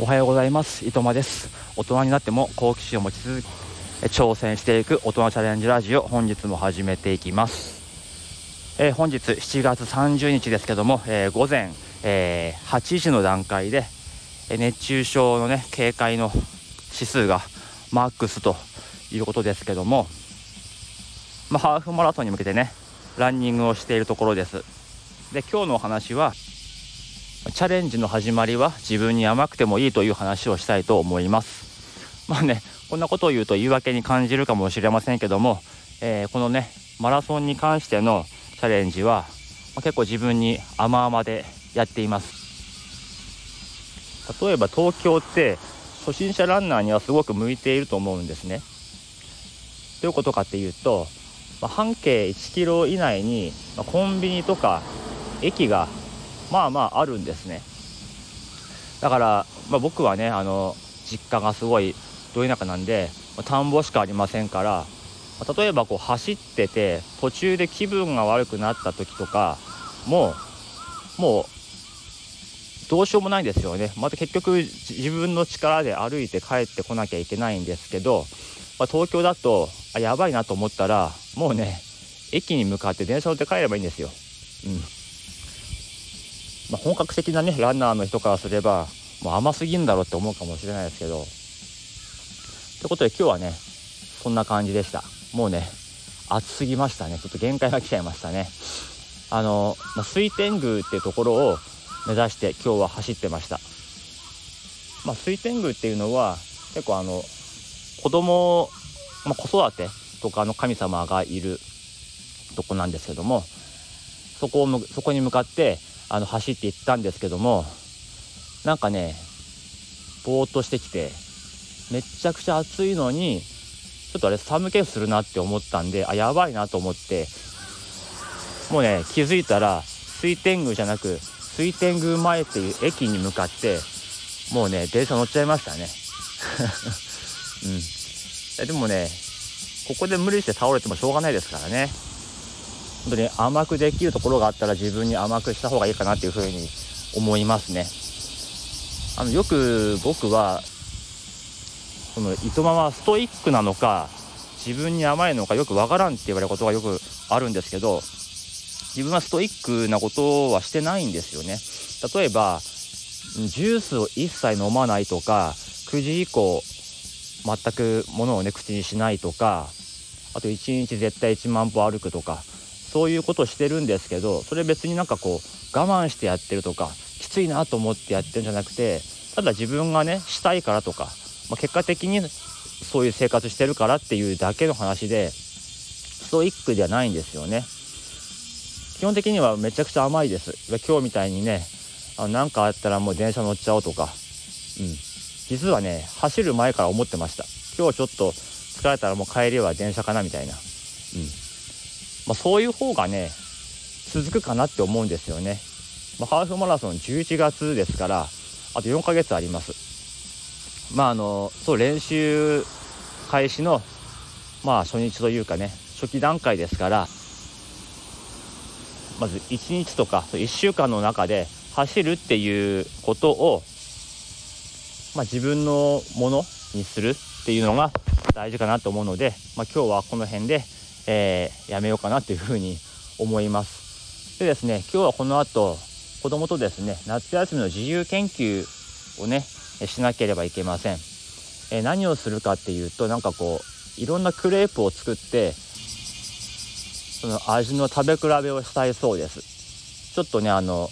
おはようございます。伊藤間です。大人になっても好奇心を持ち続け挑戦していく大人チャレンジラジオ本日も始めていきます、えー、本日7月30日ですけども、えー、午前、えー、8時の段階で熱中症のね警戒の指数がマックスということですけども、まあ、ハーフマラソンに向けてねランニングをしているところです。で今日のお話はチャレンジの始まりは自分に甘くてもいいという話をしたいと思います。まあねこんなことを言うと言い訳に感じるかもしれませんけども、えー、このねマラソンに関してのチャレンジは、まあ、結構自分に甘々でやっています。例えば東京って初心者ランナーにはすごく向いていると思うんですね。どういうことかっていうと、まあ、半径1キロ以内に、まコンビニとか駅がまあまああるんですね。だから、まあ、僕はねあの実家がすごいど田舎なんで田んぼしかありませんから例えばこう走ってて途中で気分が悪くなった時とかもうもうどうしようもないんですよね。また結局自分の力で歩いて帰ってこなきゃいけないんですけど、まあ、東京だとあやばいなと思ったらもうね駅に向かって電車乗って帰ればいいんですよ。うん。まあ、本格的なねランナーの人からすればもう甘すぎんだろうって思うかもしれないですけど。ということで今日はねそんな感じでした。もうね暑すぎましたね。ちょっと限界が来ちゃいましたね。あの、まあ、水天宮っていうところを目指して今日は走ってました、まあ、水天宮っていうのは結構あの子供、まあ、子育てとかの神様がいるとこなんですけどもそこをそこに向かってあの走っていったんですけどもなんかねぼーっとしてきてめっちゃくちゃ暑いのにちょっとあれ寒気するなって思ったんであやばいなと思ってもうね気づいたら水天宮じゃなく水天宮前っていう駅に向かってもうね電車乗っちゃいましたね。うん。でもねここで無理して倒れてもしょうがないですからね。本当に甘くできるところがあったら自分に甘くした方がいいかなっていうふうに思いますね。あのよく僕はその糸間はストイックなのか自分に甘いのかよくわからんって言われることがよくあるんですけど自分はストイックなことはしてないんですよね。例えばジュースを一切飲まないとか9時以降全く物をね口にしないとかあと1日絶対1万歩歩くとかそういうことをしてるんですけどそれ別になんかこう我慢してやってるとかきついなと思ってやってるんじゃなくてただ自分がねしたいからとか、まあ、結果的にそういう生活してるからっていうだけの話でストイックじゃないんですよね。基本的にはめちゃくちゃ甘いです。今日みたいにね何かあったらもう電車乗っちゃおうとか。うん。実はね走る前から思ってました。今日ちょっと疲れたらもう帰りは電車かなみたいな。うん。まあ、そういう方がね続くかなって思うんですよね、まあ、ハーフマラソン11月ですからあと4ヶ月あります。まああのそう練習開始のまあ初日というかね初期段階ですからまず1日とか1週間の中で走るっていうことを、まあ、自分のものにするっていうのが大事かなと思うので、まあ、今日はこの辺でえー、やめようかなというふうに思います。でですね今日はこの後子供とですね夏休みの自由研究をねしなければいけません、えー、何をするかっていうとなんかこういろんなクレープを作ってその味の食べ比べをしたいそうです。ちょっとねあの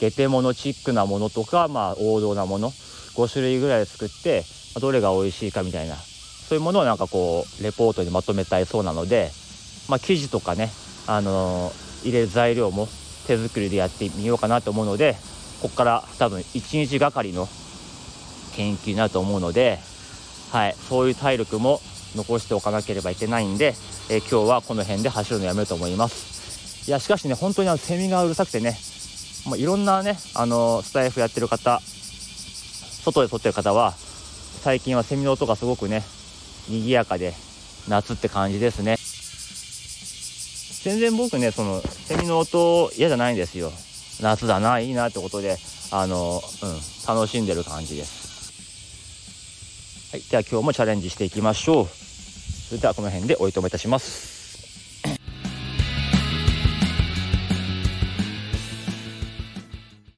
ゲテモノチックなものとか、まあ、王道なもの5種類ぐらい作ってどれが美味しいかみたいなそういうものをなんかこうレポートにまとめたいそうなのでまあ、生地とかね、あのー、入れる材料も手作りでやってみようかなと思うのでここから多分1日がかりの研究になると思うので、はい、そういう体力も残しておかなければいけないんで、えー、今日はこの辺で走るのやめようと思います。いやしかしね本当にあのセミがうるさくてねもういろんなねあのスタイフやってる方外で撮ってる方は最近はセミの音がすごくね賑やかで夏って感じですね。全然僕ね、その、セミの音嫌じゃないんですよ。夏だな、いいなってことで、あの、うん、楽しんでる感じです。はい、では今日もチャレンジしていきましょう。それではこの辺でおいとめいたします。